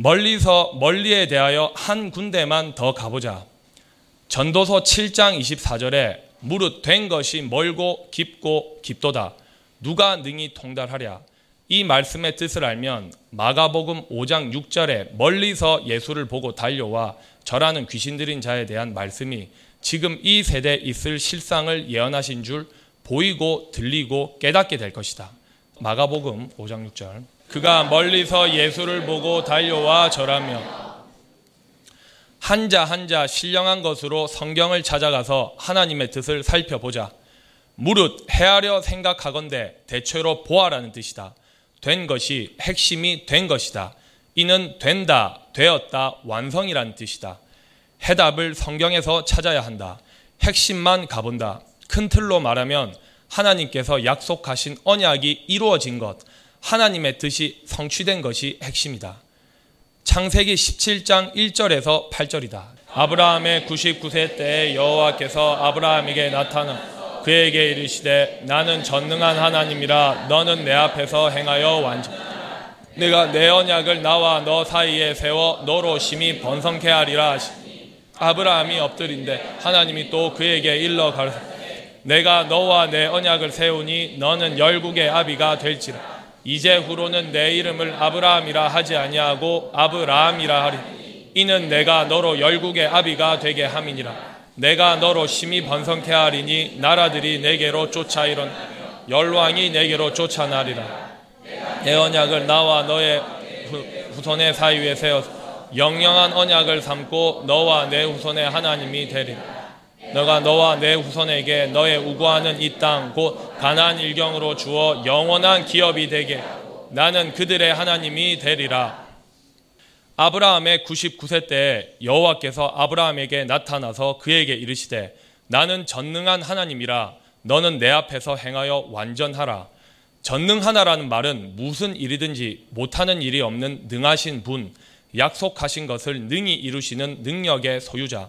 멀리서 멀리에 대하여 한 군데만 더 가보자. 전도서 7장 24절에 무릇 된 것이 멀고 깊고 깊도다. 누가 능히 통달하랴. 이 말씀의 뜻을 알면 마가복음 5장 6절에 멀리서 예수를 보고 달려와 절하는 귀신 들인 자에 대한 말씀이 지금 이 세대에 있을 실상을 예언하신 줄 보이고 들리고 깨닫게 될 것이다. 마가복음 5장 6절. 그가 멀리서 예수를 보고 달려와 절하며 한자 한자 신령한 것으로 성경을 찾아가서 하나님의 뜻을 살펴보자. 무릇 헤아려 생각하건대 대체로 보아라는 뜻이다. 된 것이 핵심이 된 것이다. 이는 된다, 되었다, 완성이라는 뜻이다. 해답을 성경에서 찾아야 한다. 핵심만 가본다. 큰 틀로 말하면 하나님께서 약속하신 언약이 이루어진 것, 하나님의 뜻이 성취된 것이 핵심이다. 창세기 17장 1절에서 8절이다. 아브라함의 99세 때에 여호와께서 아브라함에게 나타나 그에게 이르시되 나는 전능한 하나님이라 너는 내 앞에서 행하여 완전 내가 내 언약을 나와 너 사이에 세워 너로 심히 번성케 하리라 하시니 아브라함이 엎드린데 하나님이 또 그에게 일러 가르사 내가 너와 내 언약을 세우니 너는 열국의 아비가 될지라 이제 후로는 내 이름을 아브라함이라 하지 아니하고 아브라함이라 하리. 이는 내가 너로 열국의 아비가 되게 함이니라. 내가 너로 심히 번성케 하리니 나라들이 내게로 쫓아 이런 열왕이 내게로 쫓아나리라. 내 언약을 나와 너의 후손의 사이에 세워 영영한 언약을 삼고 너와 내 후손의 하나님이 되리라. 너가 너와 내 후손에게 너의 우고하는 이 땅 곧 가나안 일경으로 주어 영원한 기업이 되게 나는 그들의 하나님이 되리라. 아브라함의 99세 때 여호와께서 아브라함에게 나타나서 그에게 이르시되 나는 전능한 하나님이라 너는 내 앞에서 행하여 완전하라. 전능하나라는 말은 무슨 일이든지 못하는 일이 없는 능하신 분, 약속하신 것을 능히 이루시는 능력의 소유자.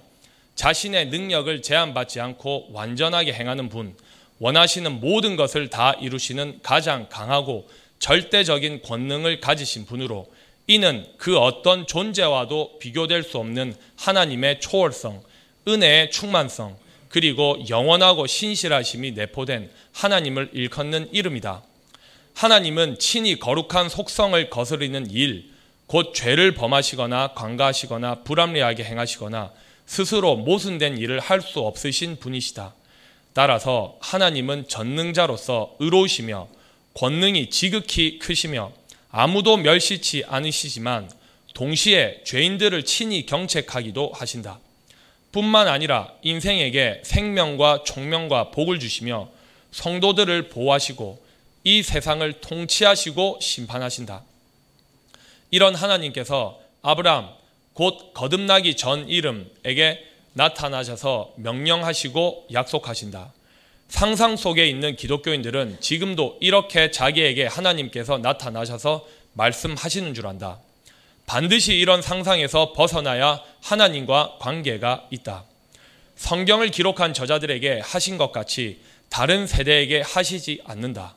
자신의 능력을 제한받지 않고 완전하게 행하는 분, 원하시는 모든 것을 다 이루시는 가장 강하고 절대적인 권능을 가지신 분으로 이는 그 어떤 존재와도 비교될 수 없는 하나님의 초월성, 은혜의 충만성, 그리고 영원하고 신실하심이 내포된 하나님을 일컫는 이름이다. 하나님은 친히 거룩한 속성을 거스르는 일, 곧 죄를 범하시거나 관가하시거나 불합리하게 행하시거나 스스로 모순된 일을 할 수 없으신 분이시다. 따라서 하나님은 전능자로서 의로우시며 권능이 지극히 크시며 아무도 멸시치 않으시지만 동시에 죄인들을 친히 경책하기도 하신다. 뿐만 아니라 인생에게 생명과 총명과 복을 주시며 성도들을 보호하시고 이 세상을 통치하시고 심판하신다. 이런 하나님께서 아브라함, 곧 거듭나기 전 이름에게 나타나셔서 명령하시고 약속하신다. 상상 속에 있는 기독교인들은 지금도 이렇게 자기에게 하나님께서 나타나셔서 말씀하시는 줄 안다. 반드시 이런 상상에서 벗어나야 하나님과 관계가 있다. 성경을 기록한 저자들에게 하신 것 같이 다른 세대에게 하시지 않는다.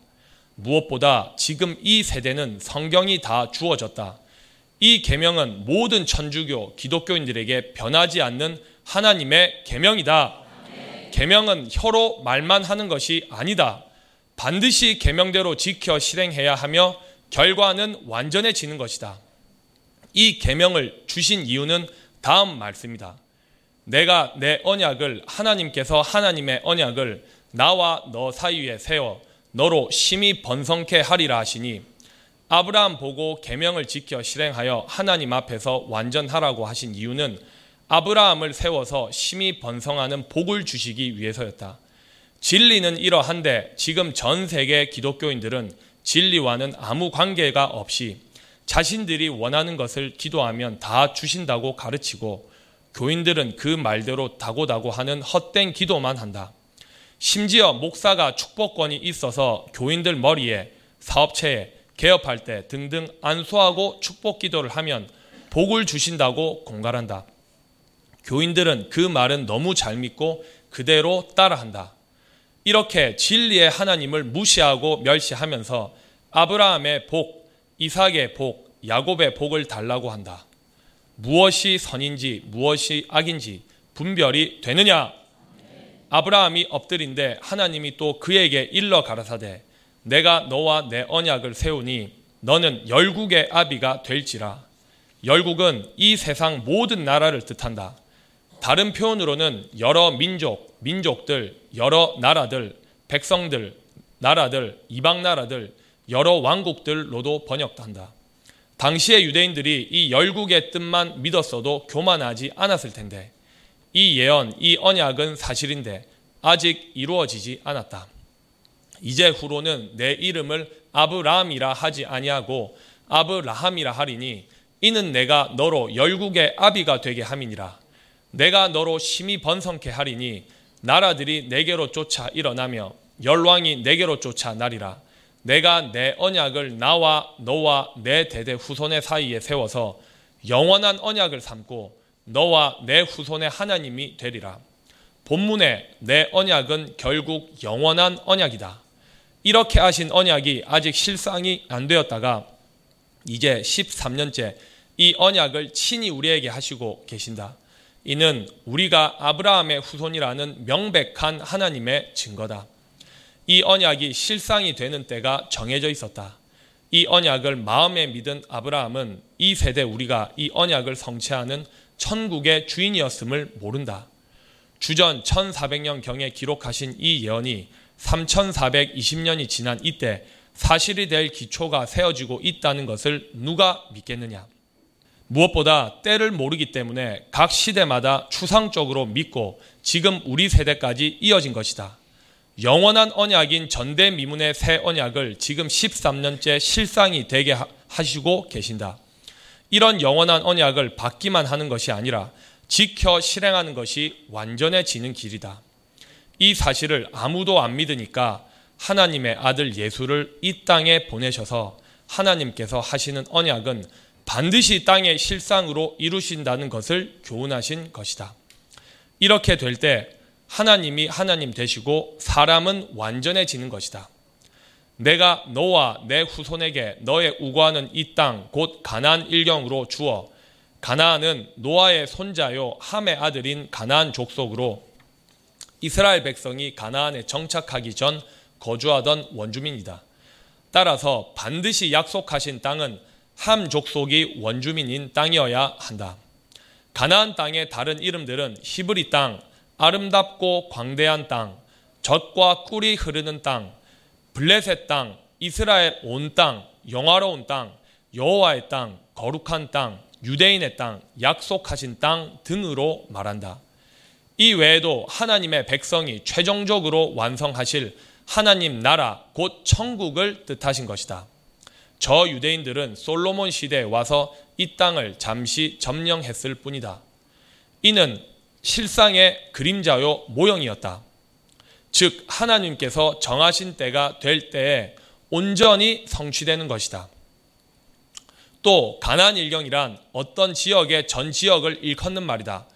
무엇보다 지금 이 세대는 성경이 다 주어졌다. 이 계명은 모든 천주교 기독교인들에게 변하지 않는 하나님의 계명이다. 계명은 혀로 말만 하는 것이 아니다. 반드시 계명대로 지켜 실행해야 하며 결과는 완전해지는 것이다. 이 계명을 주신 이유는 다음 말씀이다. 내가 내 언약을 하나님께서 하나님의 언약을 나와 너 사이에 세워 너로 심히 번성케 하리라 하시니 아브라함 보고 계명을 지켜 실행하여 하나님 앞에서 완전하라고 하신 이유는 아브라함을 세워서 심히 번성하는 복을 주시기 위해서였다. 진리는 이러한데 지금 전 세계 기독교인들은 진리와는 아무 관계가 없이 자신들이 원하는 것을 기도하면 다 주신다고 가르치고 교인들은 그 말대로 다고다고 하는 헛된 기도만 한다. 심지어 목사가 축복권이 있어서 교인들 머리에 사업체에 개업할 때 등등 안수하고 축복 기도를 하면 복을 주신다고 공갈한다. 교인들은 그 말은 너무 잘 믿고 그대로 따라한다. 이렇게 진리의 하나님을 무시하고 멸시하면서 아브라함의 복, 이삭의 복, 야곱의 복을 달라고 한다. 무엇이 선인지 무엇이 악인지 분별이 되느냐? 아브라함이 엎드린데 하나님이 또 그에게 일러 가라사대 내가 너와 내 언약을 세우니 너는 열국의 아비가 될지라. 열국은 이 세상 모든 나라를 뜻한다. 다른 표현으로는 여러 민족, 민족들, 여러 나라들, 백성들, 나라들, 이방 나라들, 여러 왕국들로도 번역한다. 당시의 유대인들이 이 열국의 뜻만 믿었어도 교만하지 않았을 텐데 이 예언, 이 언약은 사실인데 아직 이루어지지 않았다. 이제 후로는 내 이름을 아브라함이라 하지 아니하고 아브라함이라 하리니 이는 내가 너로 열국의 아비가 되게 함이니라. 내가 너로 심히 번성케 하리니 나라들이 내게로 쫓아 일어나며 열왕이 내게로 쫓아 나리라. 내가 내 언약을 나와 너와 내 대대 후손의 사이에 세워서 영원한 언약을 삼고 너와 내 후손의 하나님이 되리라. 본문에 내 언약은 결국 영원한 언약이다. 이렇게 하신 언약이 아직 실상이 안 되었다가 이제 13년째 이 언약을 친히 우리에게 하시고 계신다. 이는 우리가 아브라함의 후손이라는 명백한 하나님의 증거다. 이 언약이 실상이 되는 때가 정해져 있었다. 이 언약을 마음에 믿은 아브라함은 이 세대 우리가 이 언약을 성취하는 천국의 주인이었음을 모른다. 주전 1400년 경에 기록하신 이 예언이 3420년이 지난 이때 사실이 될 기초가 세워지고 있다는 것을 누가 믿겠느냐? 무엇보다 때를 모르기 때문에 각 시대마다 추상적으로 믿고 지금 우리 세대까지 이어진 것이다. 영원한 언약인 전대미문의 새 언약을 지금 13년째 실상이 되게 하시고 계신다. 이런 영원한 언약을 받기만 하는 것이 아니라 지켜 실행하는 것이 완전해지는 길이다. 이 사실을 아무도 안 믿으니까 하나님의 아들 예수를 이 땅에 보내셔서 하나님께서 하시는 언약은 반드시 땅의 실상으로 이루신다는 것을 교훈하신 것이다. 이렇게 될 때 하나님이 하나님 되시고 사람은 완전해지는 것이다. 내가 너와 내 후손에게 너의 우고하는 이 땅 곧 가나안 일경으로 주어 가나안은 노아의 손자요 함의 아들인 가나안 족속으로 이스라엘 백성이 가나안에 정착하기 전 거주하던 원주민이다. 따라서 반드시 약속하신 땅은 함 족속이 원주민인 땅이어야 한다. 가나안 땅의 다른 이름들은 히브리 땅, 아름답고 광대한 땅, 젖과 꿀이 흐르는 땅, 블레셋 땅, 이스라엘 온 땅, 영화로운 땅, 여호와의 땅, 거룩한 땅, 유대인의 땅, 약속하신 땅 등으로 말한다. 이 외에도 하나님의 백성이 최종적으로 완성하실 하나님 나라 곧 천국을 뜻하신 것이다. 저 유대인들은 솔로몬 시대에 와서 이 땅을 잠시 점령했을 뿐이다. 이는 실상의 그림자요 모형이었다. 즉 하나님께서 정하신 때가 될 때에 온전히 성취되는 것이다. 또 가나안 일경이란 어떤 지역의 전 지역을 일컫는 말이다.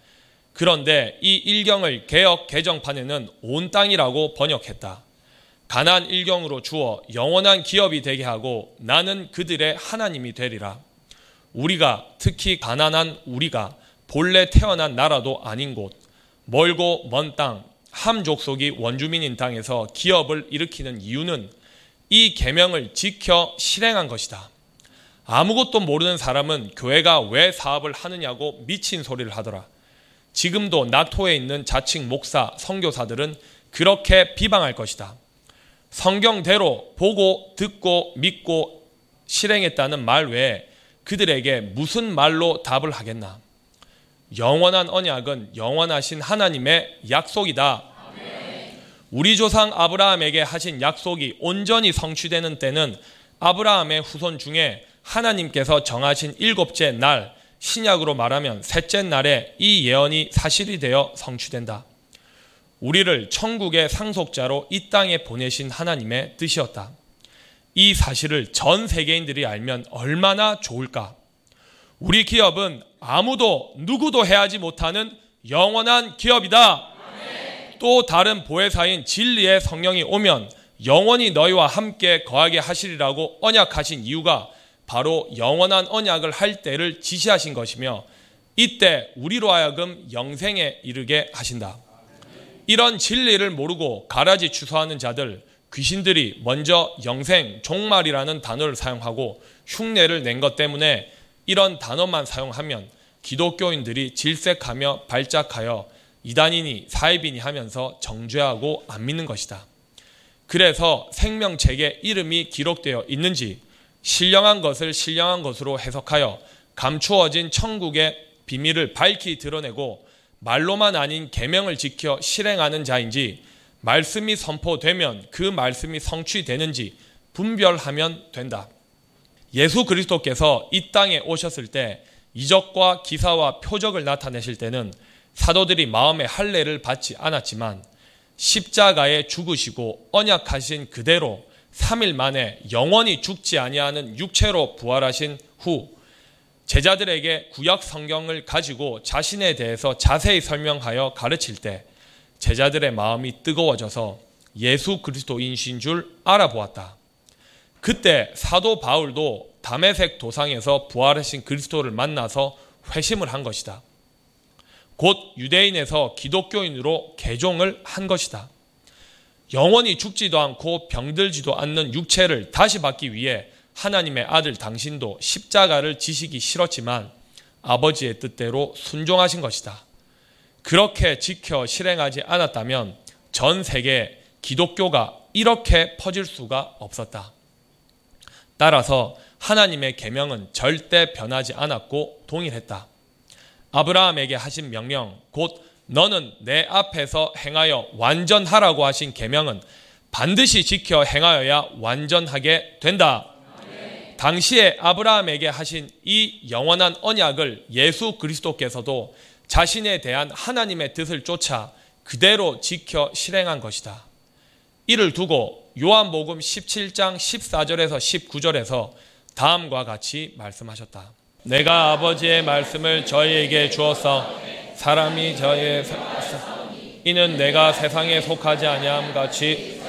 그런데 이 일경을 개혁 개정판에는 온 땅이라고 번역했다. 가난 일경으로 주어 영원한 기업이 되게 하고 나는 그들의 하나님이 되리라. 우리가 특히 가난한 우리가 본래 태어난 나라도 아닌 곳, 멀고 먼 땅, 함 족속이 원주민인 땅에서 기업을 일으키는 이유는 이 계명을 지켜 실행한 것이다. 아무것도 모르는 사람은 교회가 왜 사업을 하느냐고 미친 소리를 하더라. 지금도 나토에 있는 자칭 목사, 선교사들은 그렇게 비방할 것이다. 성경대로 보고 듣고 믿고 실행했다는 말 외에 그들에게 무슨 말로 답을 하겠나? 영원한 언약은 영원하신 하나님의 약속이다. 우리 조상 아브라함에게 하신 약속이 온전히 성취되는 때는 아브라함의 후손 중에 하나님께서 정하신 일곱째 날, 신약으로 말하면 셋째 날에 이 예언이 사실이 되어 성취된다. 우리를 천국의 상속자로 이 땅에 보내신 하나님의 뜻이었다. 이 사실을 전 세계인들이 알면 얼마나 좋을까? 우리 기업은 아무도 누구도 해하지 못하는 영원한 기업이다. 또 다른 보혜사인 진리의 성령이 오면 영원히 너희와 함께 거하게 하시리라고 언약하신 이유가 바로 영원한 언약을 할 때를 지시하신 것이며 이때 우리로 하여금 영생에 이르게 하신다. 이런 진리를 모르고 가라지 추수하는 자들 귀신들이 먼저 영생 종말이라는 단어를 사용하고 흉내를 낸 것 때문에 이런 단어만 사용하면 기독교인들이 질색하며 발작하여 이단이니 사이비니 하면서 정죄하고 안 믿는 것이다. 그래서 생명책에 이름이 기록되어 있는지 신령한 것을 신령한 것으로 해석하여 감추어진 천국의 비밀을 밝히 드러내고 말로만 아닌 계명을 지켜 실행하는 자인지 말씀이 선포되면 그 말씀이 성취되는지 분별하면 된다. 예수 그리스도께서 이 땅에 오셨을 때 이적과 기사와 표적을 나타내실 때는 사도들이 마음의 할례를 받지 않았지만 십자가에 죽으시고 언약하신 그대로 3일 만에 영원히 죽지 아니하는 육체로 부활하신 후 제자들에게 구약 성경을 가지고 자신에 대해서 자세히 설명하여 가르칠 때 제자들의 마음이 뜨거워져서 예수 그리스도인신 줄 알아보았다. 그때 사도 바울도 담에색 도상에서 부활하신 그리스도를 만나서 회심을 한 것이다. 곧 유대인에서 기독교인으로 개종을 한 것이다. 영원히 죽지도 않고 병들지도 않는 육체를 다시 받기 위해 하나님의 아들 당신도 십자가를 지시기 싫었지만 아버지의 뜻대로 순종하신 것이다. 그렇게 지켜 실행하지 않았다면 전 세계 기독교가 이렇게 퍼질 수가 없었다. 따라서 하나님의 계명은 절대 변하지 않았고 동일했다. 아브라함에게 하신 명령 곧 너는 내 앞에서 행하여 완전하라고 하신 계명은 반드시 지켜 행하여야 완전하게 된다. 당시에 아브라함에게 하신 이 영원한 언약을 예수 그리스도께서도 자신에 대한 하나님의 뜻을 쫓아 그대로 지켜 실행한 것이다. 이를 두고 요한복음 17장 14절에서 19절에서 다음과 같이 말씀하셨다. 내가 아버지의 말씀을 저희에게 주었어 사람이 저의 이는 내가 세상에 속하지 아니함 같이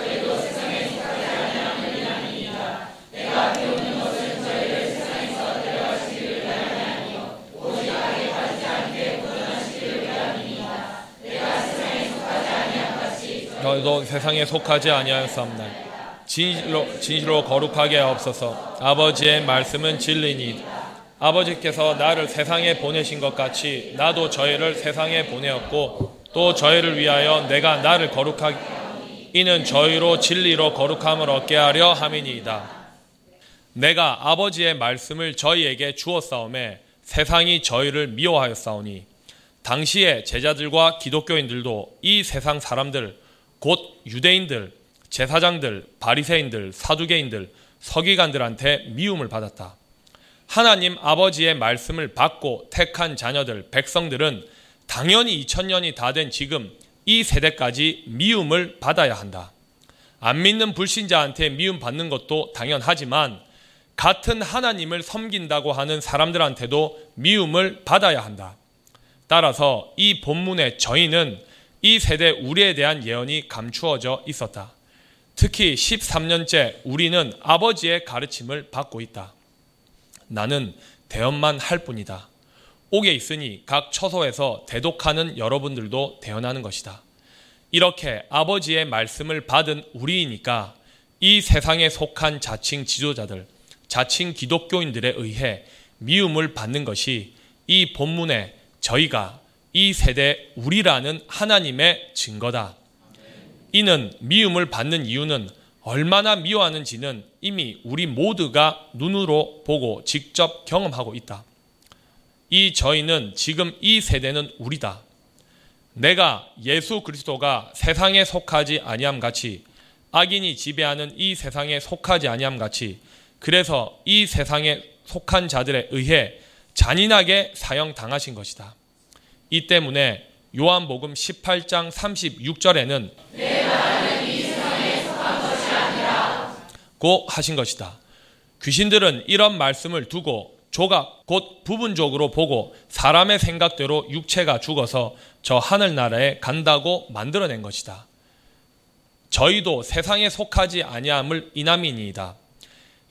저도 세상에 속하지 아니하였사옵나 진실로 진실로 거룩하게 하옵소서. 아버지의 말씀은 진리니 아버지께서 나를 세상에 보내신 것 같이 나도 저희를 세상에 보내었고 또 저희를 위하여 내가 나를 거룩하게 이는 저희로 진리로 거룩함을 얻게 하려 함이니이다. 내가 아버지의 말씀을 저희에게 주었사오매 세상이 저희를 미워하였사오니 당시에 제자들과 기독교인들도 이 세상 사람들 곧 유대인들, 제사장들, 바리새인들, 사두개인들, 서기관들한테 미움을 받았다. 하나님 아버지의 말씀을 받고 택한 자녀들, 백성들은 당연히 2000년이 다 된 지금 이 세대까지 미움을 받아야 한다. 안 믿는 불신자한테 미움 받는 것도 당연하지만 같은 하나님을 섬긴다고 하는 사람들한테도 미움을 받아야 한다. 따라서 이 본문의 저희는 이 세대 우리에 대한 예언이 감추어져 있었다. 특히 13년째 우리는 아버지의 가르침을 받고 있다. 나는 대언만 할 뿐이다. 옥에 있으니 각 처소에서 대독하는 여러분들도 대언하는 것이다. 이렇게 아버지의 말씀을 받은 우리이니까 이 세상에 속한 자칭 지도자들, 자칭 기독교인들에 의해 미움을 받는 것이 이 본문에 저희가 이 세대 우리라는 하나님의 증거다. 이는 미움을 받는 이유는 얼마나 미워하는지는 이미 우리 모두가 눈으로 보고 직접 경험하고 있다. 이 저희는 지금 이 세대는 우리다. 내가 예수 그리스도가 세상에 속하지 아니함 같이 악인이 지배하는 이 세상에 속하지 아니함 같이 그래서 이 세상에 속한 자들에 의해 잔인하게 사형 당하신 것이다. 이 때문에 요한복음 18장 36절에는 고 하신 것이다. 귀신들은 이런 말씀을 두고 조각 곧 부분적으로 보고 사람의 생각대로 육체가 죽어서 저 하늘나라에 간다고 만들어낸 것이다. 저희도 세상에 속하지 아니함을 이남이니이다.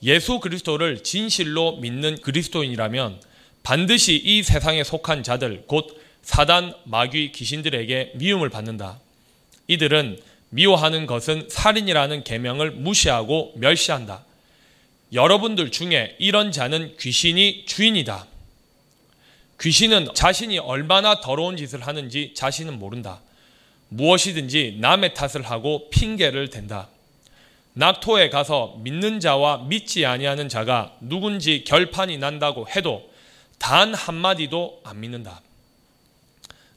예수 그리스도를 진실로 믿는 그리스도인이라면 반드시 이 세상에 속한 자들 곧 사단, 마귀, 귀신들에게 미움을 받는다. 이들은 미워하는 것은 살인이라는 계명을 무시하고 멸시한다. 여러분들 중에 이런 자는 귀신이 주인이다. 귀신은 자신이 얼마나 더러운 짓을 하는지 자신은 모른다. 무엇이든지 남의 탓을 하고 핑계를 댄다. 낙토에 가서 믿는 자와 믿지 아니하는 자가 누군지 결판이 난다고 해도 단 한마디도 안 믿는다.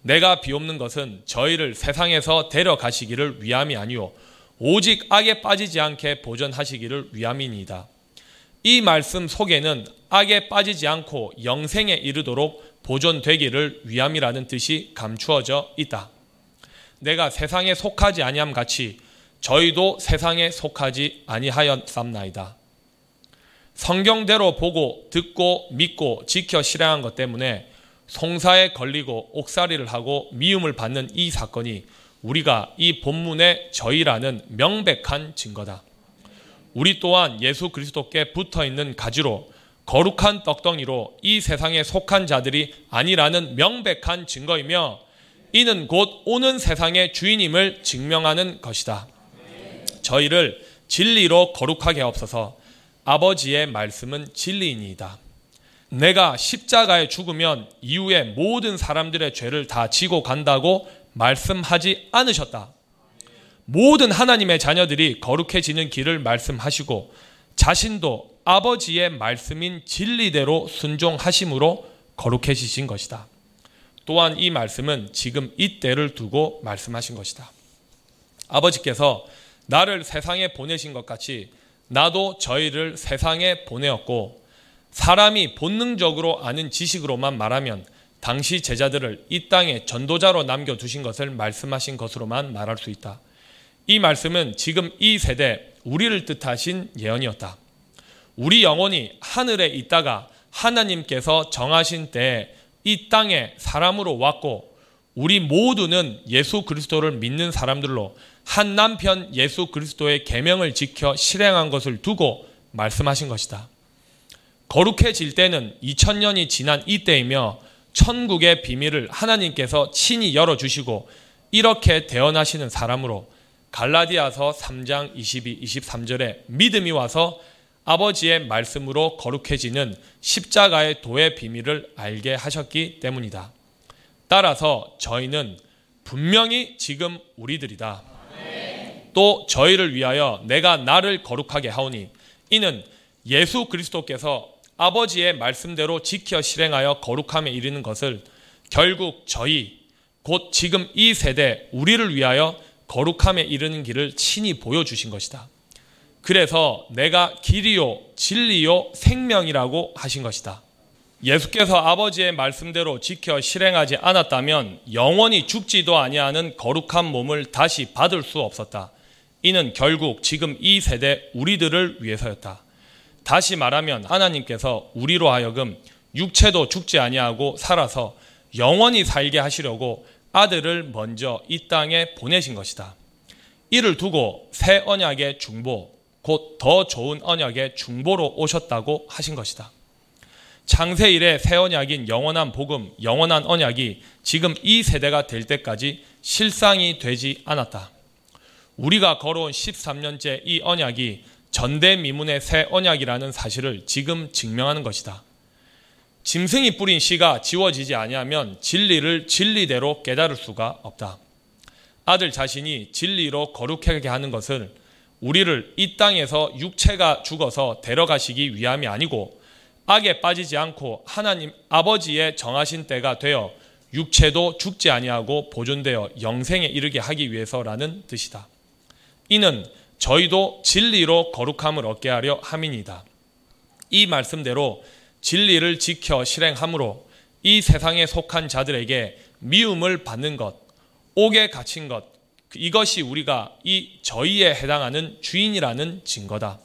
내가 비옵는 것은 저희를 세상에서 데려가시기를 위함이 아니요 오직 악에 빠지지 않게 보전하시기를 위함이니이다. 이 말씀 속에는 악에 빠지지 않고 영생에 이르도록 보존되기를 위함이라는 뜻이 감추어져 있다. 내가 세상에 속하지 아니함 같이 저희도 세상에 속하지 아니하였삼나이다. 성경대로 보고 듣고 믿고 지켜 실행한 것 때문에 송사에 걸리고 옥살이를 하고 미움을 받는 이 사건이 우리가 이 본문의 저희라는 명백한 증거다. 우리 또한 예수 그리스도께 붙어 있는 가지로 거룩한 떡덩이로 이 세상에 속한 자들이 아니라는 명백한 증거이며 이는 곧 오는 세상의 주인임을 증명하는 것이다. 저희를 진리로 거룩하게 없어서 아버지의 말씀은 진리이니이다. 내가 십자가에 죽으면 이후에 모든 사람들의 죄를 다 지고 간다고 말씀하지 않으셨다. 모든 하나님의 자녀들이 거룩해지는 길을 말씀하시고 자신도 아버지의 말씀인 진리대로 순종하심으로 거룩해지신 것이다. 또한 이 말씀은 지금 이 때를 두고 말씀하신 것이다. 아버지께서 나를 세상에 보내신 것 같이 나도 저희를 세상에 보내었고 사람이 본능적으로 아는 지식으로만 말하면 당시 제자들을 이 땅에 전도자로 남겨두신 것을 말씀하신 것으로만 말할 수 있다. 이 말씀은 지금 이 세대 우리를 뜻하신 예언이었다. 우리 영혼이 하늘에 있다가 하나님께서 정하신 때에 이 땅에 사람으로 왔고 우리 모두는 예수 그리스도를 믿는 사람들로 한 남편 예수 그리스도의 계명을 지켜 실행한 것을 두고 말씀하신 것이다. 거룩해질 때는 2000년이 지난 이때이며 천국의 비밀을 하나님께서 친히 열어주시고 이렇게 대언하시는 사람으로 갈라디아서 3장 22, 23절에 믿음이 와서 아버지의 말씀으로 거룩해지는 십자가의 도의 비밀을 알게 하셨기 때문이다. 따라서 저희는 분명히 지금 우리들이다. 또 저희를 위하여 내가 나를 거룩하게 하오니 이는 예수 그리스도께서 아버지의 말씀대로 지켜 실행하여 거룩함에 이르는 것을 결국 저희 곧 지금 이 세대 우리를 위하여 거룩함에 이르는 길을 친히 보여주신 것이다. 그래서 내가 길이요, 진리요, 생명이라고 하신 것이다. 예수께서 아버지의 말씀대로 지켜 실행하지 않았다면 영원히 죽지도 아니하는 거룩한 몸을 다시 받을 수 없었다. 이는 결국 지금 이 세대 우리들을 위해서였다. 다시 말하면 하나님께서 우리로 하여금 육체도 죽지 아니하고 살아서 영원히 살게 하시려고 아들을 먼저 이 땅에 보내신 것이다. 이를 두고 새 언약의 중보, 곧 더 좋은 언약의 중보로 오셨다고 하신 것이다. 창세 이래 새 언약인 영원한 복음, 영원한 언약이 지금 이 세대가 될 때까지 실상이 되지 않았다. 우리가 걸어온 13년째 이 언약이 전대미문의 새 언약이라는 사실을 지금 증명하는 것이다. 짐승이 뿌린 씨가 지워지지 아니하면 진리를 진리대로 깨달을 수가 없다. 아들 자신이 진리로 거룩하게 하는 것을 우리를 이 땅에서 육체가 죽어서 데려가시기 위함이 아니고 악에 빠지지 않고 하나님 아버지의 정하신 때가 되어 육체도 죽지 아니하고 보존되어 영생에 이르게 하기 위해서라는 뜻이다. 이는 저희도 진리로 거룩함을 얻게 하려 함이니다. 이 말씀대로 진리를 지켜 실행함으로 이 세상에 속한 자들에게 미움을 받는 것, 옥에 갇힌 것, 이것이 우리가 이 저희에 해당하는 주인이라는 증거다.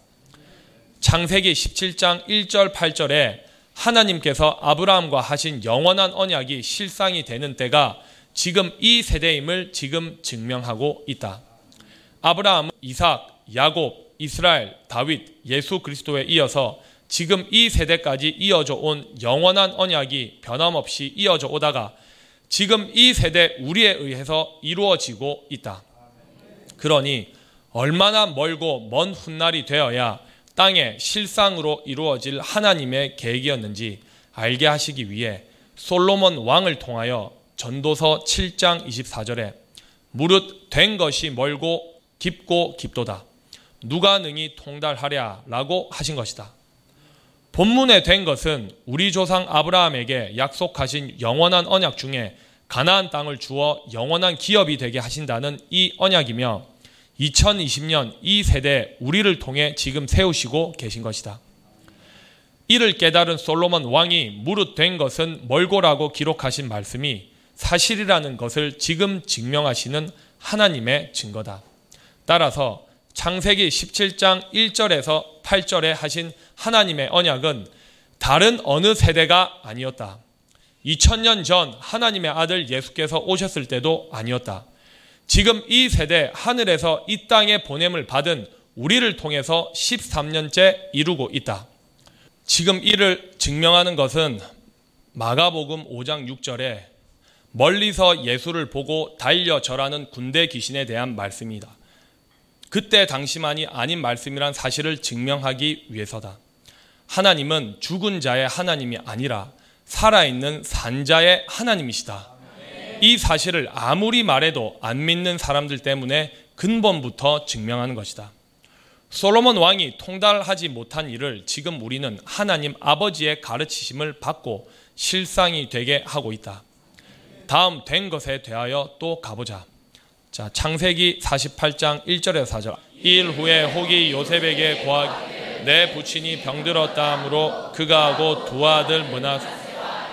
창세기 17장 1절 8절에 하나님께서 아브라함과 하신 영원한 언약이 실상이 되는 때가 지금 이 세대임을 지금 증명하고 있다. 아브라함, 이삭, 야곱, 이스라엘, 다윗, 예수 그리스도에 이어서 지금 이 세대까지 이어져 온 영원한 언약이 변함없이 이어져 오다가 지금 이 세대 우리에 의해서 이루어지고 있다. 그러니 얼마나 멀고 먼 훗날이 되어야 땅에 실상으로 이루어질 하나님의 계획이었는지 알게 하시기 위해 솔로몬 왕을 통하여 전도서 7장 24절에 무릇 된 것이 멀고 깊고 깊도다. 누가 능히 통달하랴 라고 하신 것이다. 본문에 된 것은 우리 조상 아브라함에게 약속하신 영원한 언약 중에 가나안 땅을 주어 영원한 기업이 되게 하신다는 이 언약이며 2020년 이 세대 우리를 통해 지금 세우시고 계신 것이다. 이를 깨달은 솔로몬 왕이 무릇 된 것은 멀고라고 기록하신 말씀이 사실이라는 것을 지금 증명하시는 하나님의 증거다. 따라서 창세기 17장 1절에서 8절에 하신 하나님의 언약은 다른 어느 세대가 아니었다. 2000년 전 하나님의 아들 예수께서 오셨을 때도 아니었다. 지금 이 세대 하늘에서 이 땅에 보냄을 받은 우리를 통해서 13년째 이루고 있다. 지금 이를 증명하는 것은 마가복음 5장 6절에 멀리서 예수를 보고 달려 절하는 군대 귀신에 대한 말씀이다. 그때 당시만이 아닌 말씀이란 사실을 증명하기 위해서다. 하나님은 죽은 자의 하나님이 아니라 살아있는 산자의 하나님이시다. 이 사실을 아무리 말해도 안 믿는 사람들 때문에 근본부터 증명하는 것이다. 솔로몬 왕이 통달하지 못한 일을 지금 우리는 하나님 아버지의 가르치심을 받고 실상이 되게 하고 있다. 다음 된 것에 대하여 또 가보자. 자, 창세기 48장 1절에서 4절. 일 후에 혹이 요셉에게 고하기 내 부친이 병들었다 하므로 그가 하고 두 아들 문하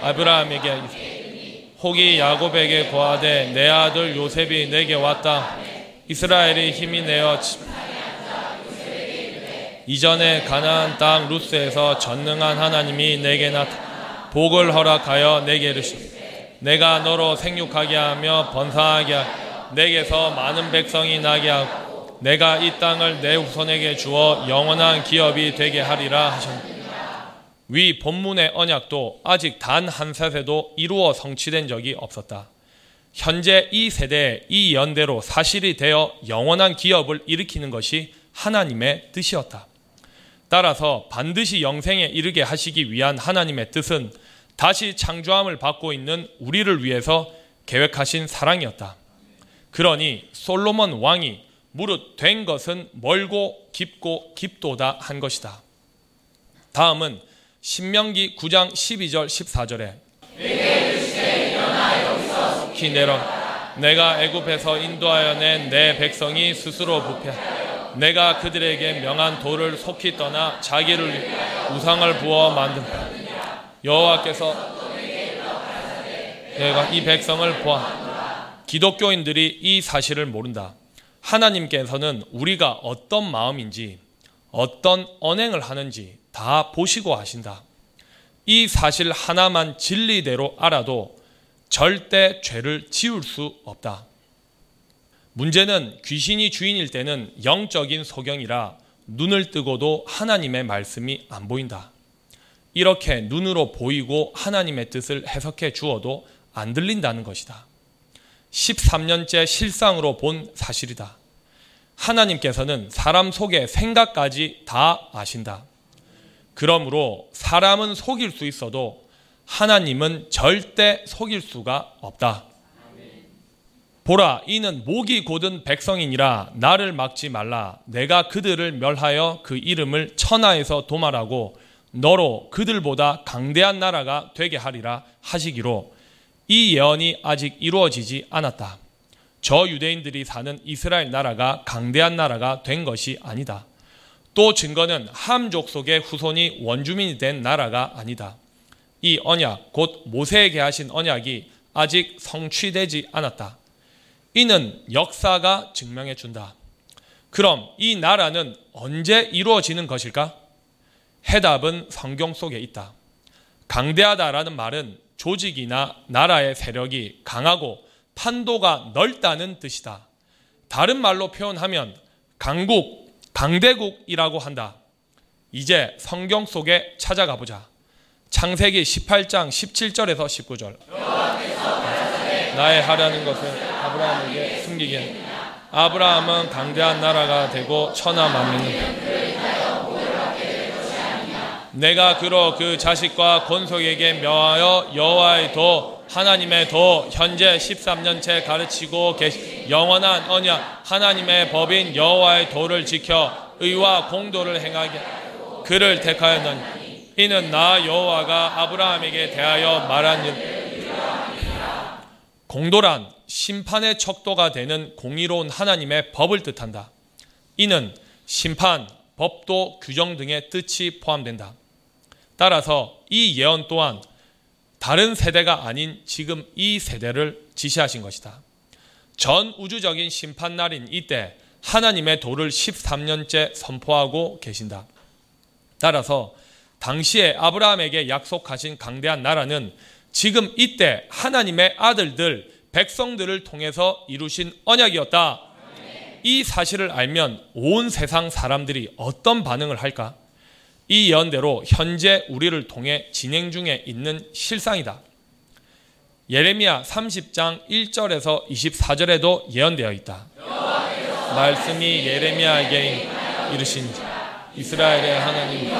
아브라함에게 혹이 야곱에게 고하되 내 아들 요셉이 내게 왔다. 이스라엘이 힘이 내어 이전에 가나안 땅 루스에서 전능한 하나님이 내게 나타 복을 허락하여 내게 이르시 내가 너로 생육하게 하며 번성하게 하여 내게서 많은 백성이 나게 하고 내가 이 땅을 내 후손에게 주어 영원한 기업이 되게 하리라 하셨다. 위 본문의 언약도 아직 단 한 세대도 이루어 성취된 적이 없었다. 현재 이 세대, 이 연대로 사실이 되어 영원한 기업을 일으키는 것이 하나님의 뜻이었다. 따라서 반드시 영생에 이르게 하시기 위한 하나님의 뜻은 다시 창조함을 받고 있는 우리를 위해서 계획하신 사랑이었다. 그러니 솔로몬 왕이 무릇 된 것은 멀고 깊고 깊도다 한 것이다. 다음은 신명기 9장 12절 14절에 키 내려 내가 애굽에서 인도하여 낸 내 백성이 스스로 부패 내가 그들에게 명한 돌을 속히 떠나 자기를 우상을 부어 만든 여호와께서 내가 이 백성을 보아 기독교인들이 이 사실을 모른다. 하나님께서는 우리가 어떤 마음인지 어떤 언행을 하는지 다 보시고 하신다. 이 사실 하나만 진리대로 알아도 절대 죄를 지울 수 없다. 문제는 귀신이 주인일 때는 영적인 소경이라 눈을 뜨고도 하나님의 말씀이 안 보인다. 이렇게 눈으로 보이고 하나님의 뜻을 해석해 주어도 안 들린다는 것이다. 13년째 실상으로 본 사실이다. 하나님께서는 사람 속의 생각까지 다 아신다. 그러므로 사람은 속일 수 있어도 하나님은 절대 속일 수가 없다. 보라, 이는 목이 곧은 백성이니라 나를 막지 말라. 내가 그들을 멸하여 그 이름을 천하에서 도말하고 너로 그들보다 강대한 나라가 되게 하리라 하시기로 이 예언이 아직 이루어지지 않았다. 저 유대인들이 사는 이스라엘 나라가 강대한 나라가 된 것이 아니다. 또 증거는 함족 속의 후손이 원주민이 된 나라가 아니다. 이 언약, 곧 모세에게 하신 언약이 아직 성취되지 않았다. 이는 역사가 증명해 준다. 그럼 이 나라는 언제 이루어지는 것일까? 해답은 성경 속에 있다. 강대하다라는 말은 조직이나 나라의 세력이 강하고 판도가 넓다는 뜻이다. 다른 말로 표현하면 강국, 강대국이라고 한다. 이제 성경 속에 찾아가 보자. 창세기 18장 17절에서 19절. 나의 하라는 것을 아브라함에게 숨기게. 아브라함은 강대한 나라가 되고 천하 만민은 내가 그로 그 자식과 권속에게 명하여 여호와의 도 하나님의 도 현재 13년째 가르치고 계시 영원한 언약 하나님의 법인 여호와의 도를 지켜 의와 공도를 행하게 그를 택하였느니 이는 나 여호와가 아브라함에게 대하여 말한 일 공도란 심판의 척도가 되는 공의로운 하나님의 법을 뜻한다. 이는 심판, 법도, 규정 등의 뜻이 포함된다. 따라서 이 예언 또한 다른 세대가 아닌 지금 이 세대를 지시하신 것이다. 전 우주적인 심판날인 이때 하나님의 도를 13년째 선포하고 계신다. 따라서 당시에 아브라함에게 약속하신 강대한 나라는 지금 이때 하나님의 아들들, 백성들을 통해서 이루신 언약이었다. 이 사실을 알면 온 세상 사람들이 어떤 반응을 할까? 이 예언대로 현재 우리를 통해 진행 중에 있는 실상이다. 예레미야 30장 1절에서 24절에도 예언되어 있다. 말씀이 예레미야에게 이르신 이스라엘의 하나님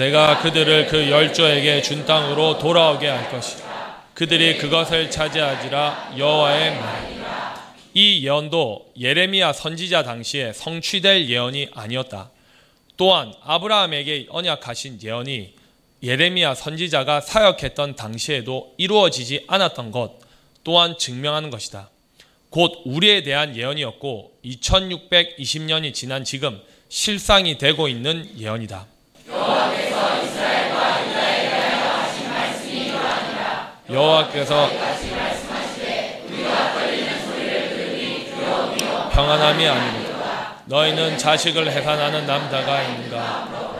내가 그들을 그 열조에게 준 땅으로 돌아오게 할 것이라. 그들이 그것을 차지하지라 여호와의 말. 이 예언도 예레미야 선지자 당시에 성취될 예언이 아니었다. 또한 아브라함에게 언약하신 예언이 예레미야 선지자가 사역했던 당시에도 이루어지지 않았던 것 또한 증명하는 것이다. 곧 우리에 대한 예언이었고 2620년이 지난 지금 실상이 되고 있는 예언이다. 여호와께서 평안함이 아니라 너희는 자식을 해산하는 남자가 있는가?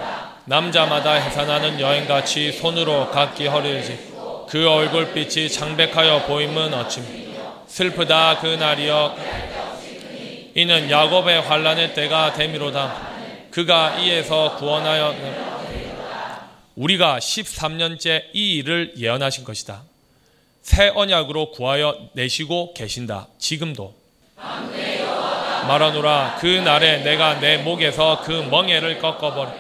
남자마다 해산하는 여인같이 손으로 각기 허리를 짚그 얼굴빛이 창백하여 보임은 어찌 슬프다 그 날이여. 이는 야곱의 환란의 때가 되미로다. 그가 이에서 구원하여 우리가 13년째 이 일을 예언하신 것이다. 새 언약으로 구하여 내시고 계신다. 지금도. 말하노라 그 날에 내가 내 목에서 그 멍에를 꺾어버려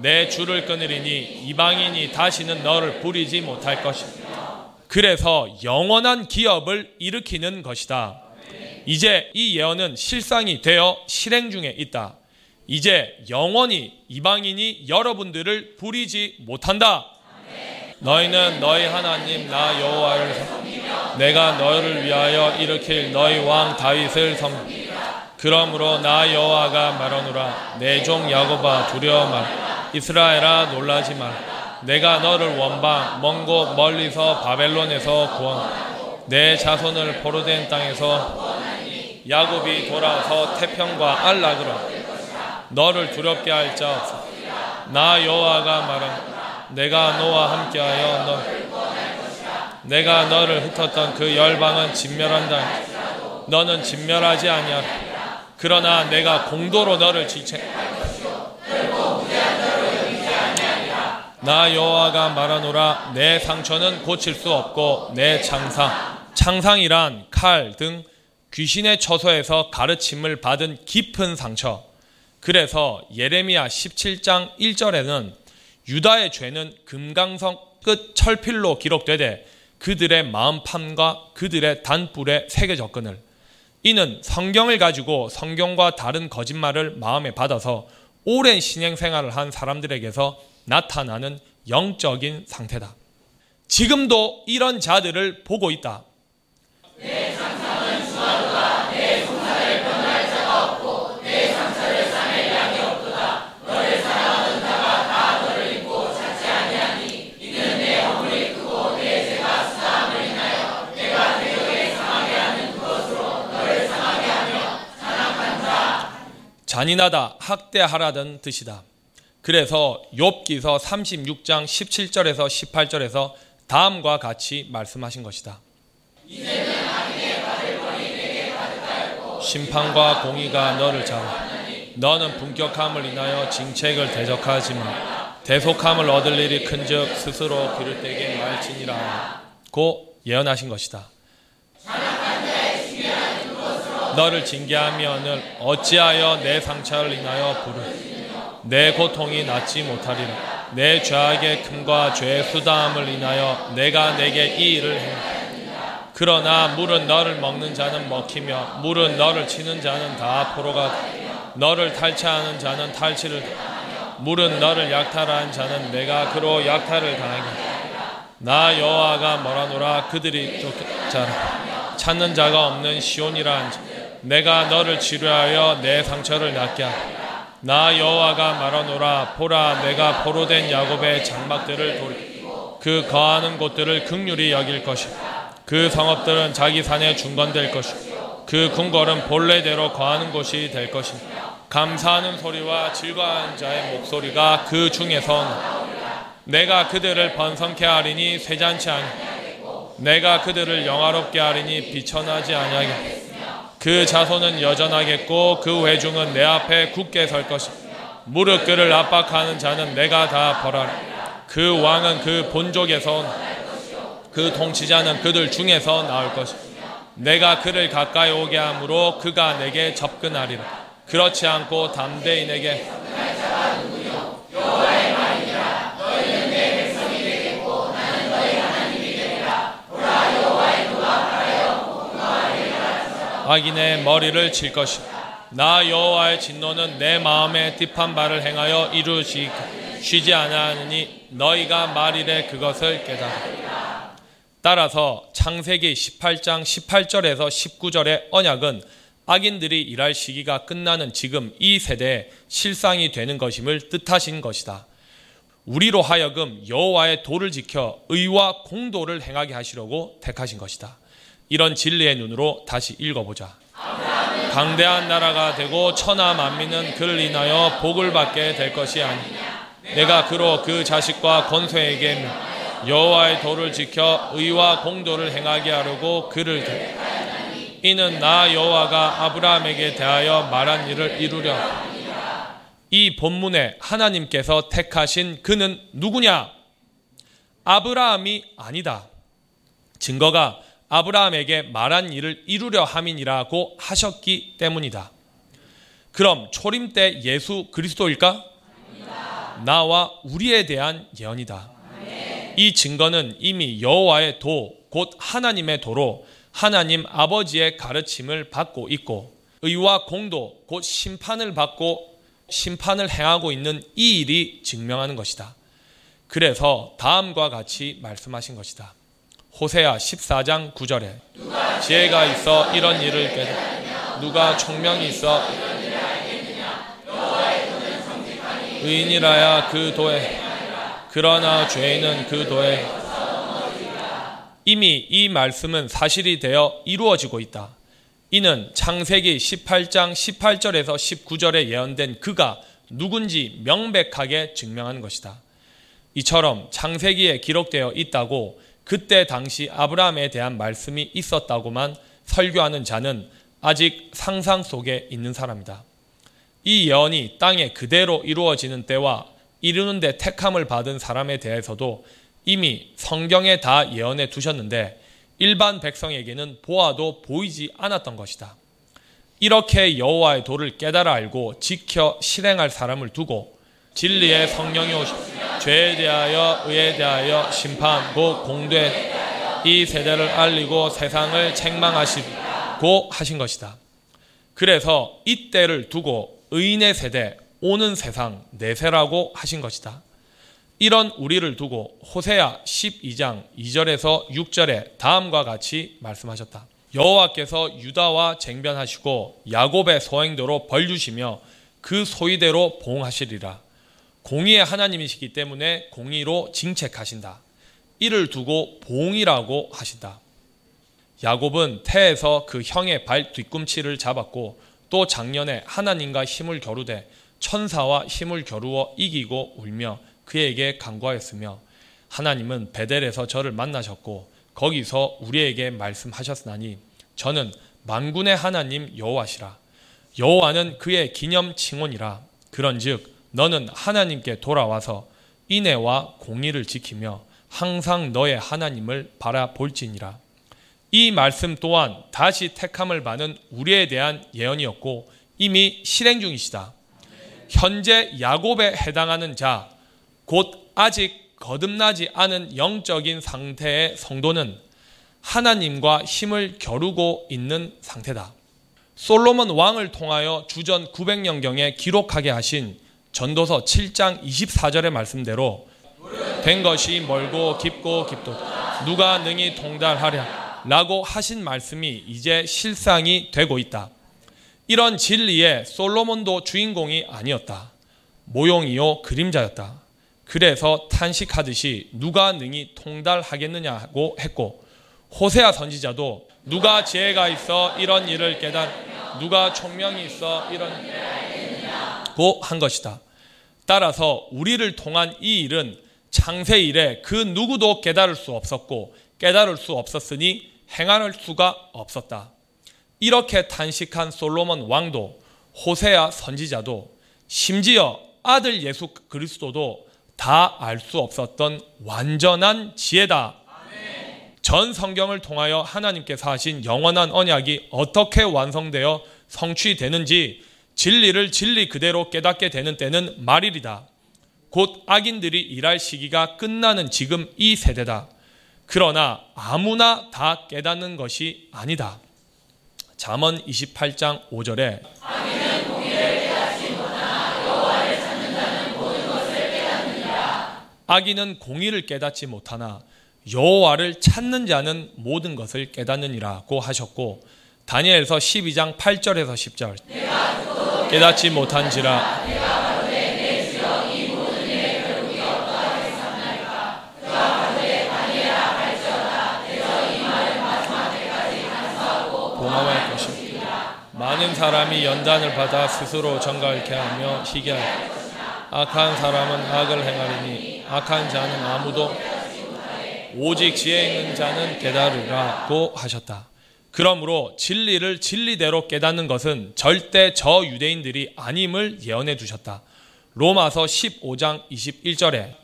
내 줄을 끊으리니 이방인이 다시는 너를 부리지 못할 것이다. 그래서 영원한 기업을 일으키는 것이다. 이제 이 예언은 실상이 되어 실행 중에 있다. 이제 영원히 이방인이 여러분들을 부리지 못한다. 너희는 너희 하나님 나 여호와를 내가 너희를 위하여 일으킬 너희 왕 다윗을 섬. 그러므로 나 여호와가 말하노라. 내 종 야곱아 두려워 말 이스라엘아 놀라지 말 내가 너를 원방 먼 곳 멀리서 바벨론에서 구원. 내 자손을 포로된 땅에서 야곱이 돌아서 태평과 안락으로 너를 두렵게 할 자 없어. 나 여호와가 말한 내가 너와 함께하여 너 내가 너를 흩었던 그 열방은 진멸한다. 너는 진멸하지 아니하. 그러나 내가 공도로 너를 지체. 나 여호와가 말하노라 내 상처는 고칠 수 없고 내 창상 창상이란 칼 등 귀신의 처소에서 가르침을 받은 깊은 상처. 그래서 예레미야 17장 1절에는 유다의 죄는 금강석 끝 철필로 기록되되 그들의 마음판과 그들의 단뿔에 새겨졌거늘 이는 성경을 가지고 성경과 다른 거짓말을 마음에 받아서 오랜 신행 생활을 한 사람들에게서 나타나는 영적인 상태다. 지금도 이런 자들을 보고 있다. 잔인하다, 학대하라던 뜻이다. 그래서 욥기서 36장 17절에서 18절에서 다음과 같이 말씀하신 것이다. 심판과 공의가 너를 잡아 너는 분격함을 인하여 징책을 대적하지만 대속함을 얻을 일이 큰즉 스스로 귀를 떼게 말지니라 고 예언하신 것이다. 너를 징계하면은 어찌하여 내 상처를 인하여 부르? 내 고통이 낫지 못하리라. 내 죄악의 금과 죄의 수다함을 인하여 내가 내게 이 일을 해 그러나 물은 너를 먹는 자는 먹히며 물은 너를 치는 자는 다 포로가 너를 탈취하는 자는 탈취를 물은 너를 약탈한 자는 내가 그로 약탈을 당하게 나 여호와가 뭐라노라? 그들이 쫓자라. 찾는 자가 없는 시온이라 내가 너를 치료하여 내 상처를 낫게 하라 나 여호와가 말하노라 보라 내가 포로된 야곱의 장막들을 돌그 거하는 곳들을 극률이 여길 것이 그 성읍들은 자기 산에 중건될 것이 그 궁궐은 본래대로 거하는 곳이 될 것이 감사하는 소리와 즐거워하는 자의 목소리가 그 중에서 내가 그들을 번성케 하리니 쇠잔치 아니. 내가 그들을 영화롭게 하리니 비천하지 아니하게 그 자손은 여전하겠고 그 회중은 내 앞에 굳게 설 것이 무릎 꿇을 압박하는 자는 내가 다 벌하라. 그 왕은 그 본족에서 그 통치자는 그들 중에서 나올 것이 내가 그를 가까이 오게 하므로 그가 내게 접근하리라. 그렇지 않고 담대인에게 악인의 머리를 칠 것이다. 나 여호와의 진노는 내 마음에 딥한 바를 행하여 이루시 쉬지 아니하느니 너희가 말일에 그것을 깨달아. 따라서 창세기 18장 18절에서 19절의 언약은 악인들이 일할 시기가 끝나는 지금 이 세대에 실상이 되는 것임을 뜻하신 것이다. 우리로 하여금 여호와의 도를 지켜 의와 공도를 행하게 하시려고 택하신 것이다. 이런 진리의 눈으로 다시 읽어보자. 강대한 나라가 되고 천하 만민은 그를 인하여 복을 받게 될 것이 아니냐. 내가 그로 그 자식과 권소에게 여호와의 도를 지켜 의와 공도를 행하게 하려고 그를 대. 이는 나 여호와가 아브라함에게 대하여 말한 일을 이루려. 이 본문에 하나님께서 택하신 그는 누구냐? 아브라함이 아니다. 증거가 아브라함에게 말한 일을 이루려 함이니라고 하셨기 때문이다. 그럼 초림 때 예수 그리스도일까? 나와 우리에 대한 예언이다. 이 증거는 이미 여호와의 도, 곧 하나님의 도로 하나님 아버지의 가르침을 받고 있고 의와 공도, 곧 심판을 받고 심판을 행하고 있는 이 일이 증명하는 것이다. 그래서 다음과 같이 말씀하신 것이다. 호세아 14장 9절에 지혜가 있어 이런 일을 깨닫 누가 총명이 있어 의인이라야 그 도에 그러나 죄인은 그 도에 이미 이 말씀은 사실이 되어 이루어지고 있다. 이는 창세기 18장 18절에서 19절에 예언된 그가 누군지 명백하게 증명하는 것이다. 이처럼 창세기에 기록되어 있다고 그때 당시 아브라함에 대한 말씀이 있었다고만 설교하는 자는 아직 상상 속에 있는 사람이다. 이 예언이 땅에 그대로 이루어지는 때와 이루는데 택함을 받은 사람에 대해서도 이미 성경에 다 예언해 두셨는데 일반 백성에게는 보아도 보이지 않았던 것이다. 이렇게 여호와의 도를 깨달아 알고 지켜 실행할 사람을 두고 진리의 성령이 오십 죄에 대하여 의에 대하여 심판 곧 공돼 이 세대를 알리고 세상을 책망하시고 하신 것이다. 그래서 이 때를 두고 의인의 세대 오는 세상 내세라고 하신 것이다. 이런 우리를 두고 호세아 12장 2절에서 6절에 다음과 같이 말씀하셨다. 여호와께서 유다와 쟁변하시고 야곱의 소행대로 벌 주시며 그 소위대로 봉하시리라. 공의의 하나님이시기 때문에 공의로 징책하신다. 이를 두고 봉이라고 하신다. 야곱은 태에서 그 형의 발 뒤꿈치를 잡았고 또 작년에 하나님과 힘을 겨루되 천사와 힘을 겨루어 이기고 울며 그에게 간구하였으며 하나님은 베델에서 저를 만나셨고 거기서 우리에게 말씀하셨나니 저는 만군의 하나님 여호와시라 여호와는 그의 기념 칭혼이라 그런즉 너는 하나님께 돌아와서 인애와 공의를 지키며 항상 너의 하나님을 바라볼지니라 이 말씀 또한 다시 택함을 받은 우리에 대한 예언이었고 이미 실행 중이시다. 현재 야곱에 해당하는 자, 곧 아직 거듭나지 않은 영적인 상태의 성도는 하나님과 힘을 겨루고 있는 상태다. 솔로몬 왕을 통하여 주전 900년경에 기록하게 하신 전도서 7장 24절의 말씀대로 된 것이 멀고 깊고 깊도 누가 능히 통달하랴 라고 하신 말씀이 이제 실상이 되고 있다. 이런 진리에 솔로몬도 주인공이 아니었다. 모용이요 그림자였다. 그래서 탄식하듯이 누가 능히 통달하겠느냐고 했고 호세아 선지자도 누가 지혜가 있어 이런 일을 깨달 누가 총명이 있어 이런 고한 것이다. 따라서 우리를 통한 이 일은 창세 이래 그 누구도 깨달을 수 없었고 깨달을 수 없었으니 행할 수가 없었다. 이렇게 탄식한 솔로몬 왕도 호세아 선지자도 심지어 아들 예수 그리스도도 다 알 수 없었던 완전한 지혜다. 전 성경을 통하여 하나님께서 하신 영원한 언약이 어떻게 완성되어 성취되는지 진리를 진리 그대로 깨닫게 되는 때는 말일이다. 곧 악인들이 일할 시기가 끝나는 지금 이 세대다. 그러나 아무나 다 깨닫는 것이 아니다. 잠언 28장 5절에 악인은 공의를 깨닫지 못하나 여호와를 찾는 자는 모든 것을 깨닫느니라고 하셨고 다니엘서 12장 8절에서 10절 깨닫지 못한지라. 많은 사람이 연단을 받아 스스로 정갈케 하며 희귀할 악한 사람은 악을 행하리니 악한 자는 아무도 오직 지혜 있는 자는 깨달으라고 하셨다. 그러므로 진리를 진리대로 깨닫는 것은 절대 저 유대인들이 아님을 예언해 두셨다. 로마서 15장 21절에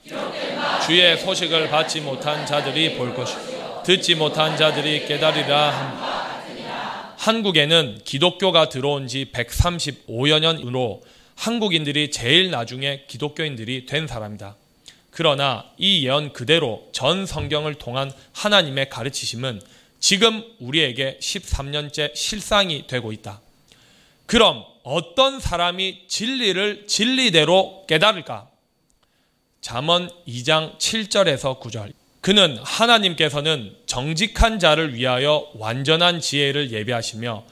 주의 소식을 받지 못한 자들이 볼 것이고 듣지 못한 자들이 깨달으라 함. 한국에는 기독교가 들어온 지 135여 년으로 한국인들이 제일 나중에 기독교인들이 된 사람이다. 그러나 이 예언 그대로 전 성경을 통한 하나님의 가르치심은 지금 우리에게 13년째 실상이 되고 있다. 그럼 어떤 사람이 진리를 진리대로 깨달을까? 잠언 2장 7절에서 9절. 그는 하나님께서는 정직한 자를 위하여 완전한 지혜를 예비하시며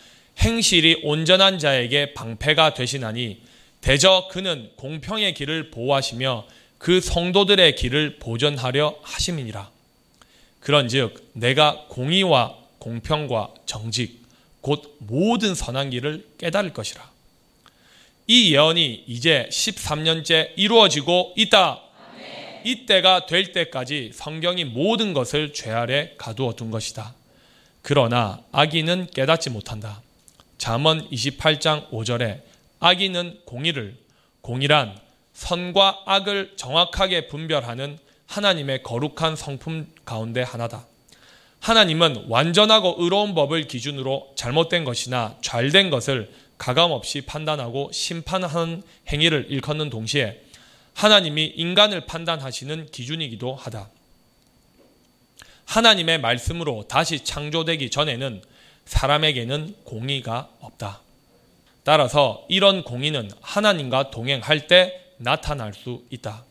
행실이 온전한 자에게 방패가 되시나니 대저 그는 공평의 길을 보호하시며 그 성도들의 길을 보전하려 하심이니라. 그런즉 내가 공의와 공평과 정직 곧 모든 선한 길을 깨달을 것이라. 이 예언이 이제 13년째 이루어지고 있다. 이때가 될 때까지 성경이 모든 것을 죄 아래 가두어 둔 것이다. 그러나 악인은 깨닫지 못한다. 잠언 28장 5절에 악인은 공의를 공의란 선과 악을 정확하게 분별하는 하나님의 거룩한 성품 가운데 하나다. 하나님은 완전하고 의로운 법을 기준으로 잘못된 것이나 잘된 것을 가감없이 판단하고 심판하는 행위를 일컫는 동시에 하나님이 인간을 판단하시는 기준이기도 하다. 하나님의 말씀으로 다시 창조되기 전에는 사람에게는 공의가 없다. 따라서 이런 공의는 하나님과 동행할 때 나타날 수 있다.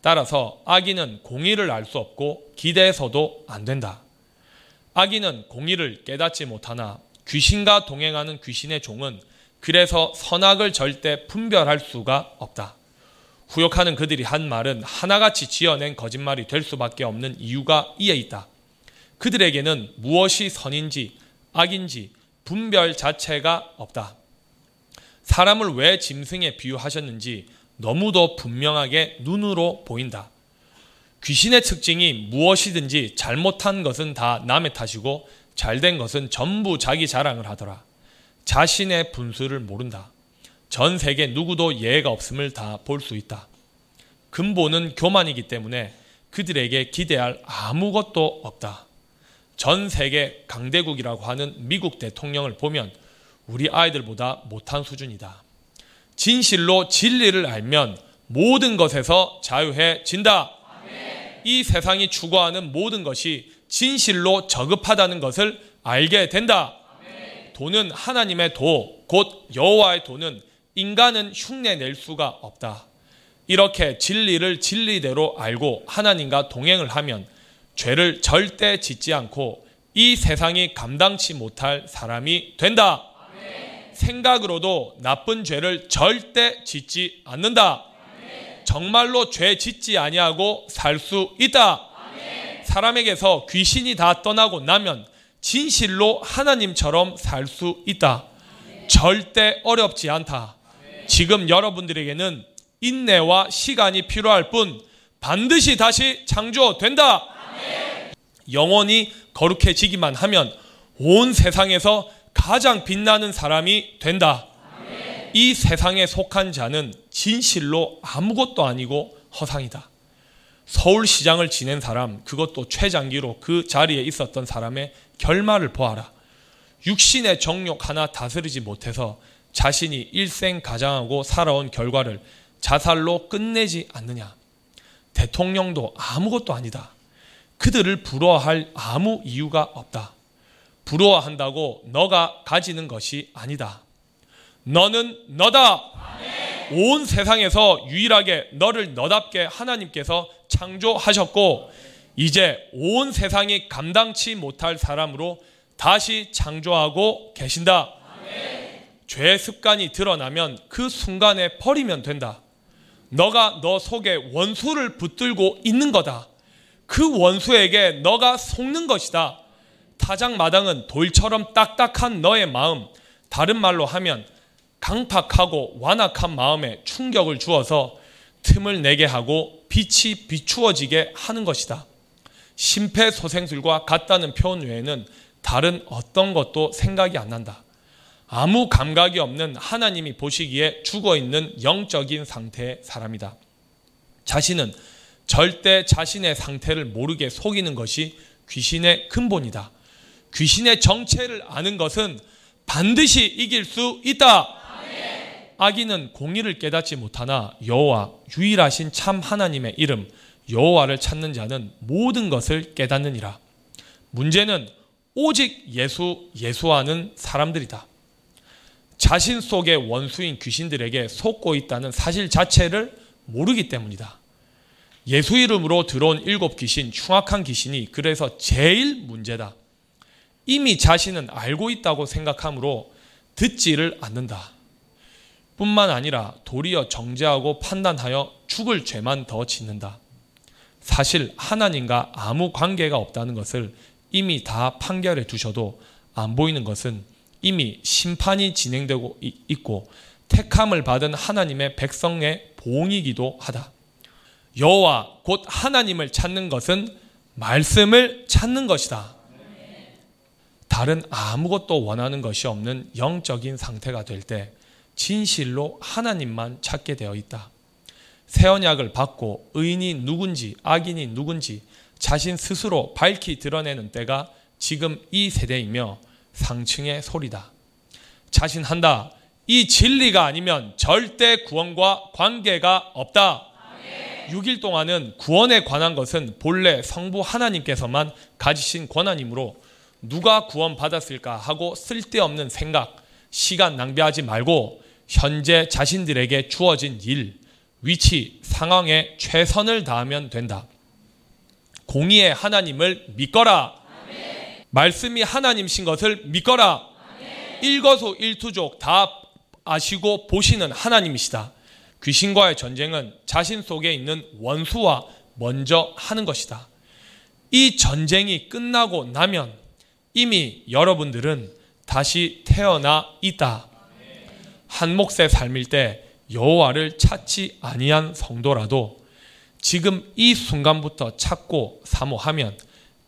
따라서 악인은 공의를 알 수 없고 기대해서도 안 된다. 악인은 공의를 깨닫지 못하나 귀신과 동행하는 귀신의 종은 그래서 선악을 절대 분별할 수가 없다. 후욕하는 그들이 한 말은 하나같이 지어낸 거짓말이 될 수밖에 없는 이유가 이에 있다. 그들에게는 무엇이 선인지 악인지 분별 자체가 없다. 사람을 왜 짐승에 비유하셨는지 너무도 분명하게 눈으로 보인다. 귀신의 특징이 무엇이든지 잘못한 것은 다 남의 탓이고 잘된 것은 전부 자기 자랑을 하더라. 자신의 분수를 모른다. 전 세계 누구도 예외가 없음을 다 볼 수 있다. 근본은 교만이기 때문에 그들에게 기대할 아무것도 없다. 전 세계 강대국이라고 하는 미국 대통령을 보면 우리 아이들보다 못한 수준이다. 진실로 진리를 알면 모든 것에서 자유해진다. 이 세상이 추구하는 모든 것이 진실로 저급하다는 것을 알게 된다. 돈은 하나님의 도, 곧 여호와의 도는 인간은 흉내낼 수가 없다. 이렇게 진리를 진리대로 알고 하나님과 동행을 하면 죄를 절대 짓지 않고 이 세상이 감당치 못할 사람이 된다. 생각으로도 나쁜 죄를 절대 짓지 않는다. 정말로 죄 짓지 아니하고 살 수 있다. 사람에게서 귀신이 다 떠나고 나면 진실로 하나님처럼 살 수 있다. 절대 어렵지 않다. 지금 여러분들에게는 인내와 시간이 필요할 뿐 반드시 다시 창조된다. 영원히 거룩해지기만 하면 온 세상에서 가장 빛나는 사람이 된다. 이 세상에 속한 자는 진실로 아무것도 아니고 허상이다. 서울시장을 지낸 사람, 그것도 최장기로 그 자리에 있었던 사람의 결말을 보아라. 육신의 정욕 하나 다스리지 못해서 자신이 일생 가장하고 살아온 결과를 자살로 끝내지 않느냐. 대통령도 아무것도 아니다. 그들을 부러워할 아무 이유가 없다. 부러워한다고 너가 가지는 것이 아니다. 너는 너다. 온 세상에서 유일하게 너를 너답게 하나님께서 창조하셨고 이제 온 세상이 감당치 못할 사람으로 다시 창조하고 계신다. 죄 습관이 드러나면 그 순간에 버리면 된다. 너가 너 속에 원수를 붙들고 있는 거다. 그 원수에게 너가 속는 것이다. 타작마당은 돌처럼 딱딱한 너의 마음, 다른 말로 하면 강팍하고 완악한 마음에 충격을 주어서 틈을 내게 하고 빛이 비추어지게 하는 것이다. 심폐소생술과 같다는 표현 외에는 다른 어떤 것도 생각이 안 난다. 아무 감각이 없는 하나님이 보시기에 죽어 있는 영적인 상태의 사람이다. 자신은 절대 자신의 상태를 모르게 속이는 것이 귀신의 근본이다. 귀신의 정체를 아는 것은 반드시 이길 수 있다. 아기는 공의를 깨닫지 못하나 여호와 유일하신 참 하나님의 이름 여호와를 찾는 자는 모든 것을 깨닫느니라. 문제는 오직 예수 예수하는 사람들이다. 자신 속의 원수인 귀신들에게 속고 있다는 사실 자체를 모르기 때문이다. 예수 이름으로 들어온 일곱 귀신, 흉악한 귀신이 그래서 제일 문제다. 이미 자신은 알고 있다고 생각하므로 듣지를 않는다. 뿐만 아니라 도리어 정죄하고 판단하여 죽을 죄만 더 짓는다. 사실 하나님과 아무 관계가 없다는 것을 이미 다 판결해 두셔도 안 보이는 것은 이미 심판이 진행되고 있고 택함을 받은 하나님의 백성의 보이기도 하다. 여호와 곧 하나님을 찾는 것은 말씀을 찾는 것이다. 다른 아무것도 원하는 것이 없는 영적인 상태가 될 때 진실로 하나님만 찾게 되어 있다. 새 언약을 받고 의인이 누군지 악인이 누군지 자신 스스로 밝히 드러내는 때가 지금 이 세대이며 상층의 소리다. 자신한다. 이 진리가 아니면 절대 구원과 관계가 없다. 6일 동안은 구원에 관한 것은 본래 성부 하나님께서만 가지신 권한이므로 누가 구원받았을까 하고 쓸데없는 생각, 시간 낭비하지 말고 현재 자신들에게 주어진 일, 위치, 상황에 최선을 다하면 된다. 공의의 하나님을 믿거라. 말씀이 하나님신 것을 믿거라. 일거수 일투족 다 아시고 보시는 하나님이시다. 귀신과의 전쟁은 자신 속에 있는 원수와 먼저 하는 것이다. 이 전쟁이 끝나고 나면 이미 여러분들은 다시 태어나 있다. 한 몫의 삶일 때 여호와를 찾지 아니한 성도라도 지금 이 순간부터 찾고 사모하면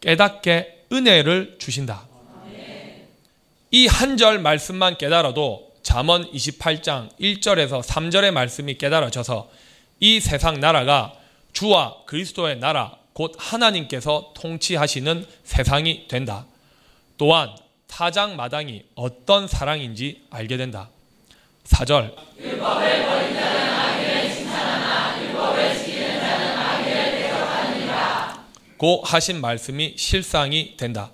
깨닫게 은혜를 주신다. 이 한 절 말씀만 깨달아도 잠언 28장 1절에서 3절의 말씀이 깨달아져서 이 세상 나라가 주와 그리스도의 나라 곧 하나님께서 통치하시는 세상이 된다. 또한 타장 마당이 어떤 사랑인지 알게 된다. 4절 고 하신 말씀이 실상이 된다.